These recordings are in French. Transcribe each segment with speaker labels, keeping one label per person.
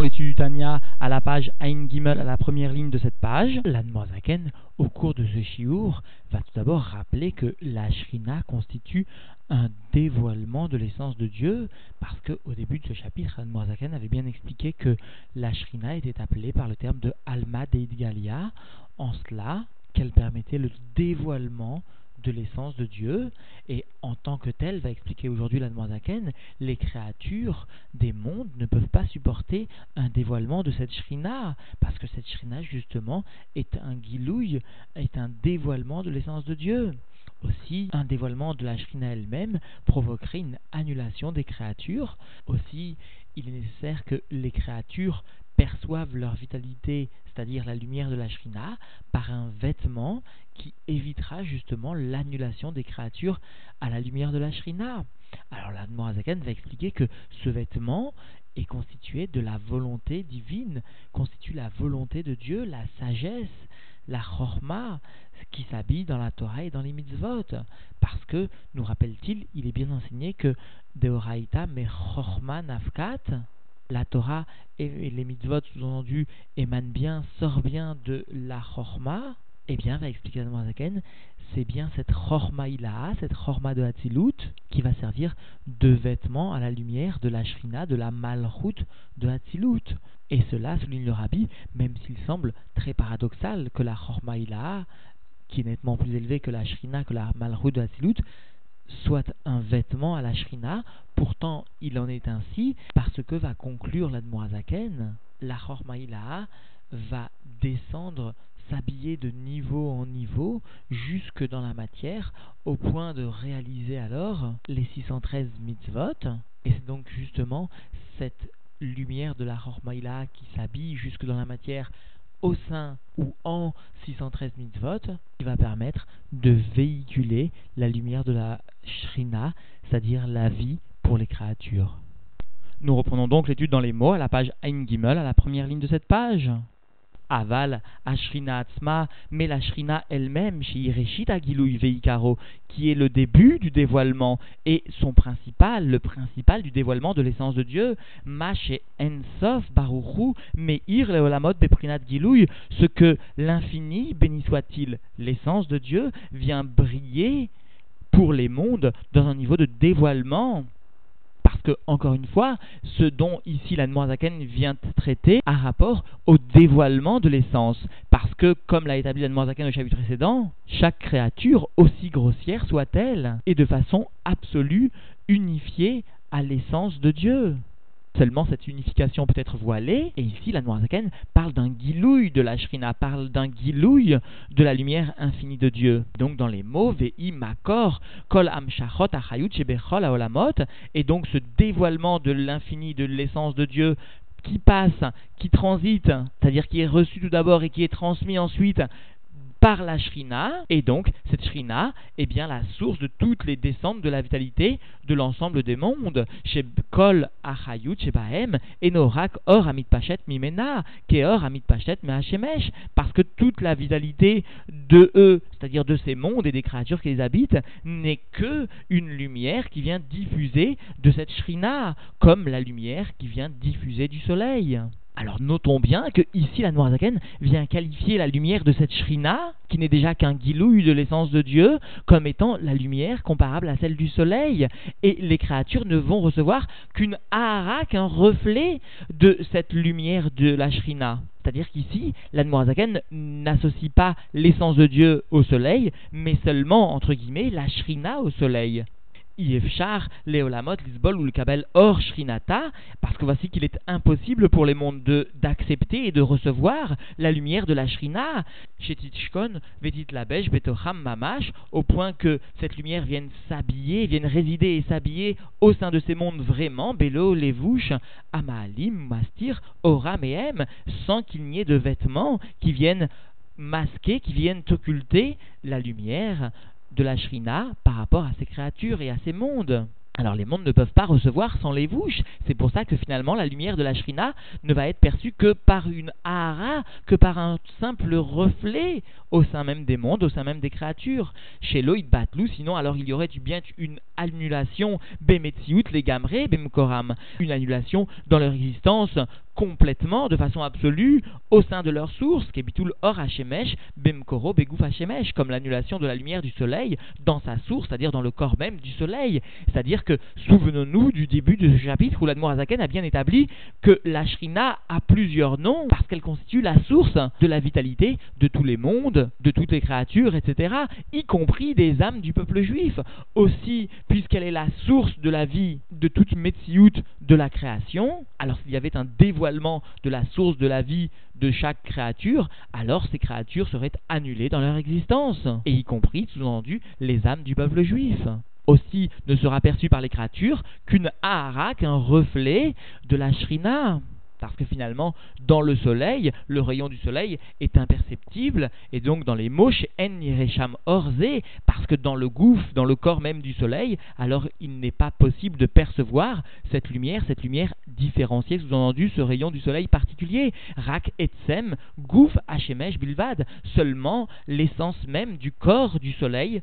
Speaker 1: l'étude du Tania à la page Ain Gimel, à la première ligne de cette page. L'Admoisaken, au cours de ce shiur, va tout d'abord rappeler que la Shrina constitue un dévoilement de l'essence de Dieu, parce qu'au début de ce chapitre, l'Admoisaken avait bien expliqué que la Shrina était appelée par le terme de Alma Deidgalia, en cela qu'elle permettait le dévoilement de l'essence de Dieu, et en tant que tel, va expliquer aujourd'hui la Zaken, les créatures des mondes ne peuvent pas supporter un dévoilement de cette shrina, parce que cette shrina, justement, est un guilouille, est un dévoilement de l'essence de Dieu. Aussi, un dévoilement de la shrina elle-même provoquerait une annulation des créatures. Aussi, il est nécessaire que les créatures perçoivent leur vitalité, c'est-à-dire la lumière de la Shrina, par un vêtement qui évitera justement l'annulation des créatures à la lumière de la Shrina. Alors la Morazakan va expliquer que ce vêtement est constitué de la volonté divine, constitue la volonté de Dieu, la sagesse, la chorma, qui s'habille dans la Torah et dans les mitzvot. Parce que, nous rappelle-t-il, il est bien enseigné que Deoraita me chorma nafkat, la Torah et les mitzvot sous-entendus émanent bien, sortent bien de la chorma, eh bien, va expliquer la Zaken, c'est bien cette chorma ilaha, cette chorma de Hatzilut, qui va servir de vêtement à la lumière de la shrina, de la malchut de Hatzilut. Et cela, souligne le rabbi, même s'il semble très paradoxal que la chorma ilaha, qui est nettement plus élevée que la shrina, que la malchut de Hatzilut, soit un vêtement à la shrina, pourtant il en est ainsi, parce que va conclure l'Admoazaken, la Chormaïlaha va descendre, s'habiller de niveau en niveau, jusque dans la matière, au point de réaliser alors les 613 mitzvot, et c'est donc justement cette lumière de la Chormaïlaha qui s'habille jusque dans la matière au sein ou en 613 mitzvot qui va permettre de véhiculer la lumière de la shrina, c'est-à-dire la vie pour les créatures. Nous reprenons donc l'étude dans les mots à la page Ein Gimel, à la première ligne de cette page. Aval, Ashrina Atzma, mais la Shrina elle-même, qui est le début du dévoilement et son principal, le principal du dévoilement de l'essence de Dieu, Mache Ensof Baruchu, Meir Leolamot Beprinat Gilui, ce que l'infini, béni soit-il, l'essence de Dieu, vient briller pour les mondes dans un niveau de dévoilement parce que, encore une fois, ce dont ici la vient traiter a rapport au dévoilement de l'essence. Parce que, comme l'a établi la au chapitre précédent, chaque créature, aussi grossière soit-elle, est de façon absolue unifiée à l'essence de Dieu. Seulement, cette unification peut être voilée, et ici, la Noirzaken parle d'un guilouille de la Shrina, parle d'un guilouille de la lumière infinie de Dieu. Donc, dans les mots, Ve'i Makor, Kol Amshachot Achayut Shebechol Aolamot, et donc ce dévoilement de l'infini, de l'essence de Dieu, qui passe, qui transite, c'est-à-dire qui est reçu tout d'abord et qui est transmis ensuite par la Shrina, et donc cette Shrina est bien la source de toutes les descentes de la vitalité de l'ensemble des mondes. Chez Kol Achayut, chez Bahem, Enorak Or Amit Pachet Mimena, Keor Amit Pachet Mehachemesh, parce que toute la vitalité de eux, c'est-à-dire de ces mondes et des créatures qui les habitent, n'est que une lumière qui vient diffuser de cette Shrina, comme la lumière qui vient diffuser du soleil. Alors notons bien que ici la Noirzaken vient qualifier la lumière de cette Shrina, qui n'est déjà qu'un guilouille de l'essence de Dieu, comme étant la lumière comparable à celle du soleil. Et les créatures ne vont recevoir qu'une ahara, qu'un reflet de cette lumière de la Shrina. C'est-à-dire qu'ici, la Noirzaken n'associe pas l'essence de Dieu au soleil, mais seulement, entre guillemets, la Shrina au soleil. Yefchar, Léolamot, Lisbol ou le Kabel hors Shrinata, parce que voici qu'il est impossible pour les mondes d'accepter et de recevoir la lumière de la Shrina, Shetitchkon, Vetit Labesh, Betocham Mamash, au point que cette lumière vienne s'habiller, vienne résider et s'habiller au sein de ces mondes vraiment, Bélo, Levouche, Amalim, Mastir, Oram et sans qu'il n'y ait de vêtements qui viennent masquer, qui viennent occulter la lumière de la Shrina par rapport à ces créatures et à ces mondes. Alors les mondes ne peuvent pas recevoir sans les vouches. C'est pour ça que finalement la lumière de la Shrina ne va être perçue que par une ahara, que par un simple reflet au sein même des mondes, au sein même des créatures. Chez Loïd Batlou, sinon alors il y aurait bien une annulation bemetsiout les gamré bemkoram, une annulation dans leur existence complètement, de façon absolue, au sein de leur source, Kebitul Or Hashemesh, Bemkoro Begouf Hashemesh, comme l'annulation de la lumière du soleil dans sa source, c'est-à-dire dans le corps même du soleil. C'est-à-dire que, souvenons-nous du début de ce chapitre où l'Admorazaken a bien établi que la Shrina a plusieurs noms parce qu'elle constitue la source de la vitalité de tous les mondes, de toutes les créatures, etc., y compris des âmes du peuple juif. Aussi, puisqu'elle est la source de la vie de toute Metsiout de la création, alors s'il y avait un dévoilement de la source de la vie de chaque créature, alors ces créatures seraient annulées dans leur existence, et y compris, sous-entendu, les âmes du peuple juif aussi ne sera perçue par les créatures qu'une ahara, qu'un reflet de la shrina. Parce que finalement, dans le soleil, le rayon du soleil est imperceptible, et donc dans les mots chez Orze, parce que dans le gouffre, dans le corps même du soleil, alors il n'est pas possible de percevoir cette lumière, cette lumière différenciée, sous-entendu ce rayon du soleil particulier. Rak Etsem, Gouf Hashemesh Bilvad, seulement l'essence même du corps du soleil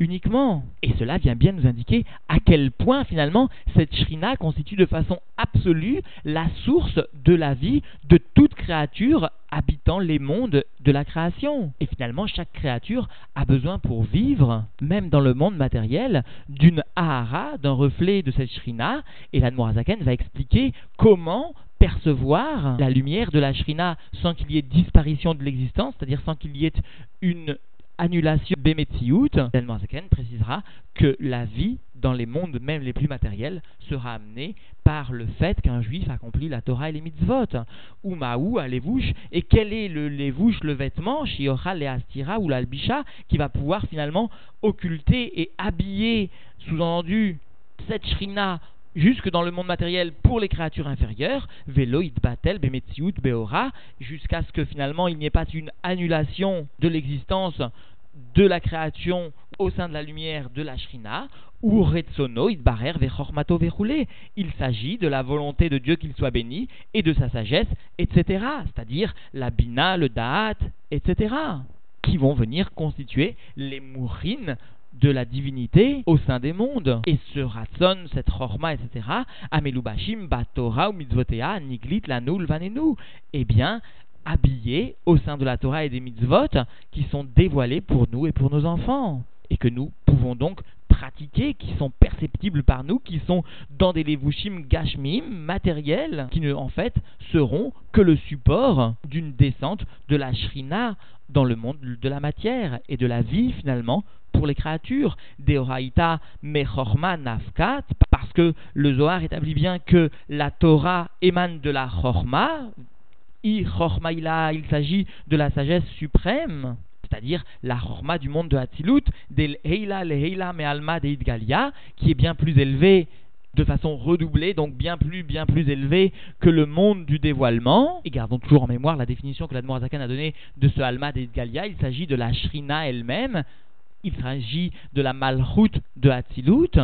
Speaker 1: uniquement. Et cela vient bien nous indiquer à quel point finalement cette shrina constitue de façon absolue la source de la vie de toute créature habitant les mondes de la création. Et finalement, chaque créature a besoin pour vivre, même dans le monde matériel, d'une ahara, d'un reflet de cette shrina. Et la va expliquer comment percevoir la lumière de la shrina sans qu'il y ait disparition de l'existence, c'est-à-dire sans qu'il y ait une annulation Bemetsiout, Zaken précisera que la vie dans les mondes même les plus matériels sera amenée par le fait qu'un juif accomplit la Torah et les mitzvot. Ou maou à levouche, et quel est le levouche, le vêtement, shiora le astira ou l'albisha, qui va pouvoir finalement occulter et habiller, sous-entendu, cette shrina jusque dans le monde matériel pour les créatures inférieures, Veloid Batel, Bemetsiout, Beora, jusqu'à ce que finalement il n'y ait pas une annulation de l'existence de la création au sein de la lumière de la Shrina, ou Retsono, Idbarer, Vechormato, Vechoulé. Il s'agit de la volonté de Dieu qu'il soit béni et de sa sagesse, etc. C'est-à-dire la Bina, le Da'at, etc. qui vont venir constituer les mourines de la divinité au sein des mondes. Et ce ratson, cette chorma, etc., amelubashim, batora ou niglit, lanul, vanenu. Eh bien, habillés au sein de la Torah et des mitzvot qui sont dévoilés pour nous et pour nos enfants. Et que nous pouvons donc pratiquer, qui sont perceptibles par nous, qui sont dans des levushim gashmim matériels, qui ne, en fait seront que le support d'une descente de la shrina dans le monde de la matière et de la vie finalement pour les créatures. Deoraita mechorma nafkat, parce que le Zohar établit bien que la Torah émane de la chorma, Il s'agit de la sagesse suprême, c'est-à-dire la chorma du monde de Hatzilut, del Heila le Heila Alma de Idgalia, qui est bien plus élevé de façon redoublée, donc bien plus, bien plus élevé que le monde du dévoilement. Et gardons toujours en mémoire la définition que l'Admorazakan a donnée de ce Alma de Idgalia. Il s'agit de la Shrina elle-même. Il s'agit de la Malchut de Hatzilut.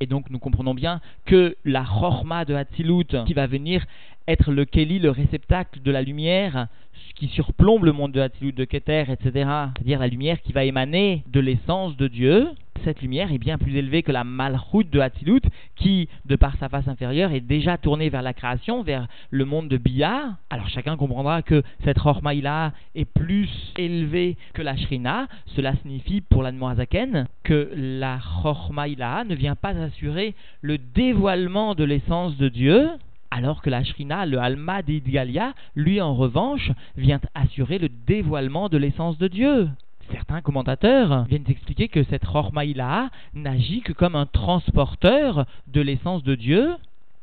Speaker 1: Et donc nous comprenons bien que la chorma de Hatzilut qui va venir être le Keli, le réceptacle de la lumière qui surplombe le monde de Hatzilut, de Keter, etc. C'est-à-dire la lumière qui va émaner de l'essence de Dieu. Cette lumière est bien plus élevée que la malchut de Hatzilut qui, de par sa face inférieure, est déjà tournée vers la création, vers le monde de Bia. Alors chacun comprendra que cette Chormaïla est plus élevée que la Shrina. Cela signifie pour l'Admoazaken que la Chormaïla ne vient pas assurer le dévoilement de l'essence de Dieu, alors que la Shrina, le Alma d'Idgalia, lui en revanche, vient assurer le dévoilement de l'essence de Dieu. Certains commentateurs viennent expliquer que cette Chormaïla n'agit que comme un transporteur de l'essence de Dieu.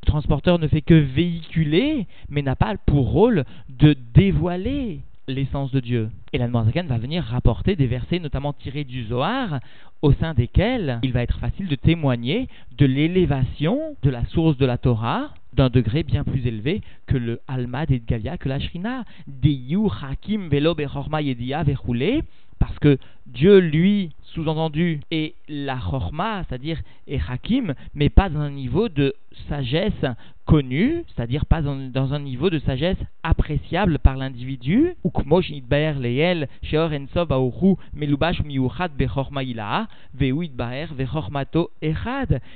Speaker 1: Le transporteur ne fait que véhiculer, mais n'a pas pour rôle de dévoiler l'essence de Dieu. Et la va venir rapporter des versets notamment tirés du Zohar, au sein desquels il va être facile de témoigner de l'élévation de la source de la Torah d'un degré bien plus élevé que le Alma d'Edgalia, que la Shrina. Deyu Hakim Velo Bechorma Yedia parce que Dieu, lui, sous-entendu, est la Chorma, c'est-à-dire est Hakim, mais pas dans un niveau de sagesse connu, c'est-à-dire pas dans, un niveau de sagesse appréciable par l'individu.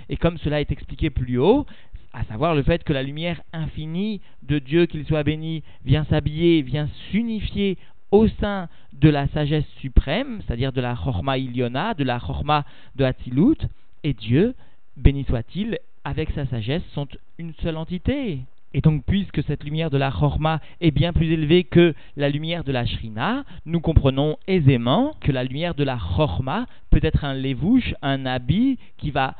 Speaker 1: Et comme cela est expliqué plus haut, à savoir le fait que la lumière infinie de Dieu, qu'il soit béni, vient s'habiller, vient s'unifier au sein de la sagesse suprême, c'est-à-dire de la Chorma Iliona, de la Chorma de Hatzilut, et Dieu, béni soit-il, avec sa sagesse, sont une seule entité. Et donc, puisque cette lumière de la Chorma est bien plus élevée que la lumière de la Shrina, nous comprenons aisément que la lumière de la Chorma peut être un lévouche, un habit qui va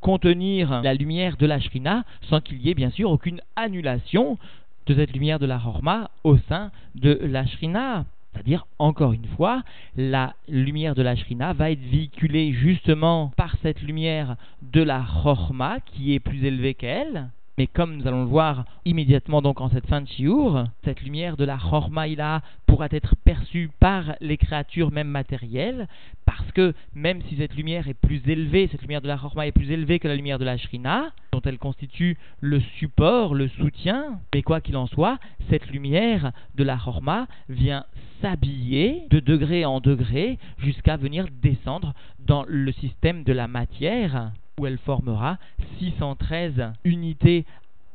Speaker 1: contenir la lumière de la Shrina sans qu'il y ait bien sûr aucune annulation de cette lumière de la Chorma au sein de la Shrina. C'est-à-dire, encore une fois, la lumière de la Shrina va être véhiculée justement par cette lumière de la Chorma qui est plus élevée qu'elle. Mais comme nous allons le voir immédiatement donc en cette fin de Shiur, cette lumière de la Chormaïla pourra être perçue par les créatures même matérielles, parce que même si cette lumière est plus élevée, cette lumière de la Chorma est plus élevée que la lumière de la Shrina, dont elle constitue le support, le soutien, mais quoi qu'il en soit, cette lumière de la Chorma vient s'habiller de degré en degré jusqu'à venir descendre dans le système de la matière où elle formera 613 unités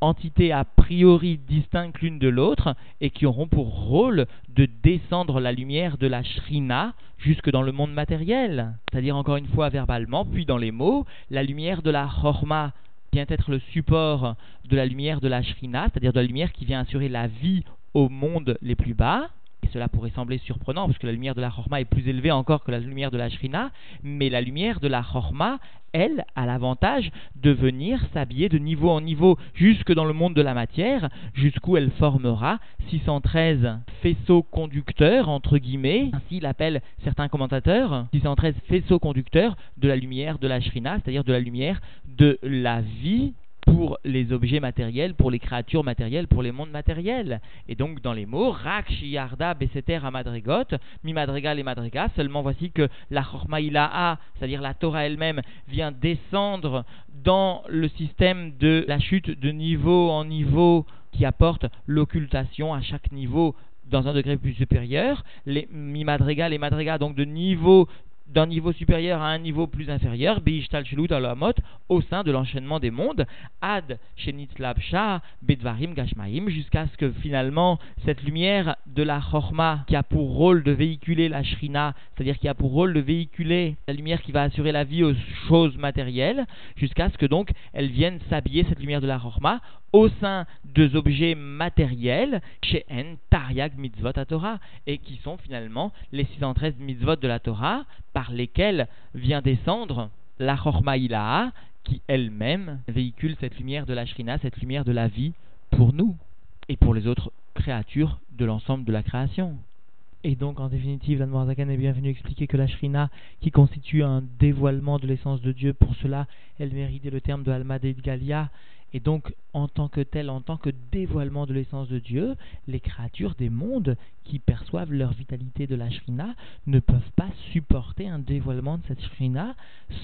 Speaker 1: entités a priori distinctes l'une de l'autre et qui auront pour rôle de descendre la lumière de la shrina jusque dans le monde matériel. C'est-à-dire encore une fois verbalement, puis dans les mots, la lumière de la chorma vient être le support de la lumière de la shrina, c'est-à-dire de la lumière qui vient assurer la vie au monde les plus bas, cela pourrait sembler surprenant parce que la lumière de la Chorma est plus élevée encore que la lumière de la Shrina, mais la lumière de la Chorma, elle, a l'avantage de venir s'habiller de niveau en niveau jusque dans le monde de la matière, jusqu'où elle formera 613 faisceaux conducteurs, entre guillemets, ainsi l'appellent certains commentateurs, 613 faisceaux conducteurs de la lumière de la Shrina, c'est-à-dire de la lumière de la vie pour les objets matériels, pour les créatures matérielles, pour les mondes matériels. Et donc dans les mots, Rak, Shiarda, Beseter, Amadrigot, Mi Madrigal et Madriga, seulement voici que la Chormaïla'a, c'est-à-dire la Torah elle-même, vient descendre dans le système de la chute de niveau en niveau qui apporte l'occultation à chaque niveau dans un degré plus supérieur, les mi madrigal et madriga donc de niveau d'un niveau supérieur à un niveau plus inférieur, Beishtal Shelut Alamot, au sein de l'enchaînement des mondes, Ad Shenitzlabsha, Bedvarim Gashmaim, jusqu'à ce que finalement cette lumière de la Chorma, qui a pour rôle de véhiculer la Shrina, c'est-à-dire qui a pour rôle de véhiculer la lumière qui va assurer la vie aux choses matérielles, jusqu'à ce que donc elle vienne s'habiller, cette lumière de la Chorma, au sein des objets matériels, chez En, Tariag, Mitzvot à Torah, et qui sont finalement les 613 mitzvot de la Torah, par lesquels vient descendre la Chorma qui elle-même véhicule cette lumière de la Shrina, cette lumière de la vie pour nous et pour les autres créatures de l'ensemble de la création. Et donc, en définitive, la Zakan est bien venue expliquer que la Shrina, qui constitue un dévoilement de l'essence de Dieu, pour cela, elle méritait le terme de Alma Galia, et donc, en tant que tel, en tant que dévoilement de l'essence de Dieu, les créatures des mondes qui perçoivent leur vitalité de la Shrina ne peuvent pas supporter un dévoilement de cette Shrina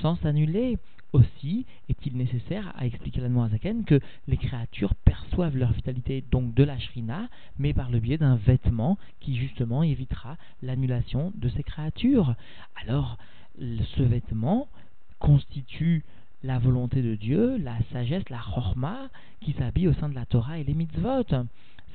Speaker 1: sans s'annuler. Aussi est-il nécessaire à expliquer la Zaken que les créatures perçoivent leur vitalité donc de la Shrina, mais par le biais d'un vêtement qui justement évitera l'annulation de ces créatures. Alors, ce vêtement constitue la volonté de Dieu, la sagesse, la chorma, qui s'habille au sein de la Torah et les mitzvot.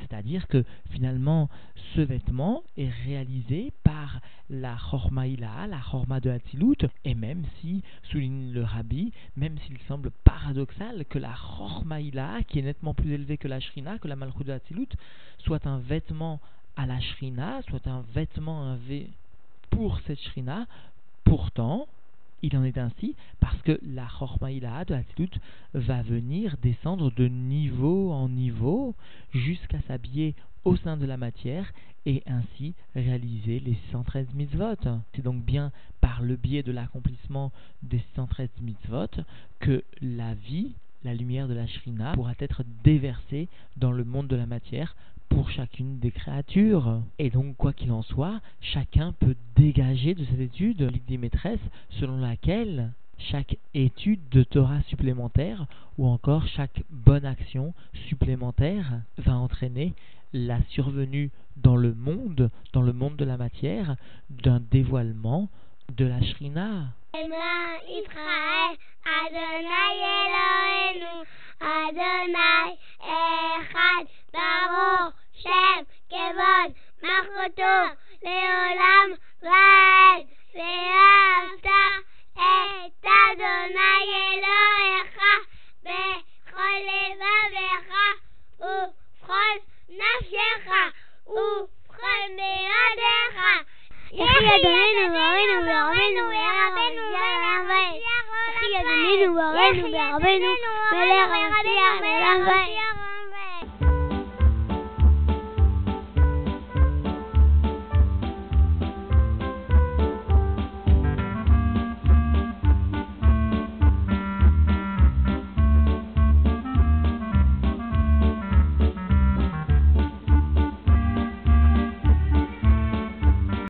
Speaker 1: C'est-à-dire que finalement, ce vêtement est réalisé par la chorma la chorma de Hatzilut, et même si, souligne le rabbi, même s'il semble paradoxal que la chorma qui est nettement plus élevée que la shrina, que la malchut de Hatzilut, soit un vêtement à la shrina, soit un vêtement pour cette shrina, pourtant, il en est ainsi parce que la Chormaïla de va venir descendre de niveau en niveau jusqu'à s'habiller au sein de la matière et ainsi réaliser les 613 mitzvot. C'est donc bien par le biais de l'accomplissement des 613 mitzvot que la vie, la lumière de la Shrina pourra être déversée dans le monde de la matière pour chacune des créatures. Et donc, quoi qu'il en soit, chacun peut dégager de cette étude l'idée maîtresse selon laquelle chaque étude de Torah supplémentaire ou encore chaque bonne action supplémentaire va entraîner la survenue dans le monde, dans le monde de la matière, d'un dévoilement de la Shrina.
Speaker 2: Adonai שם כבוד, מחרתו לעולם ועד, ואהבת את אדוני אלוהיך בכל לבביך ובכל נפשך ובכל מידיך. יחי אדוננו ואוהנו ורבנו ורבנו ורבנו יחי אדוננו ואוהנו ורבנו מלך המשיח מלך המשיח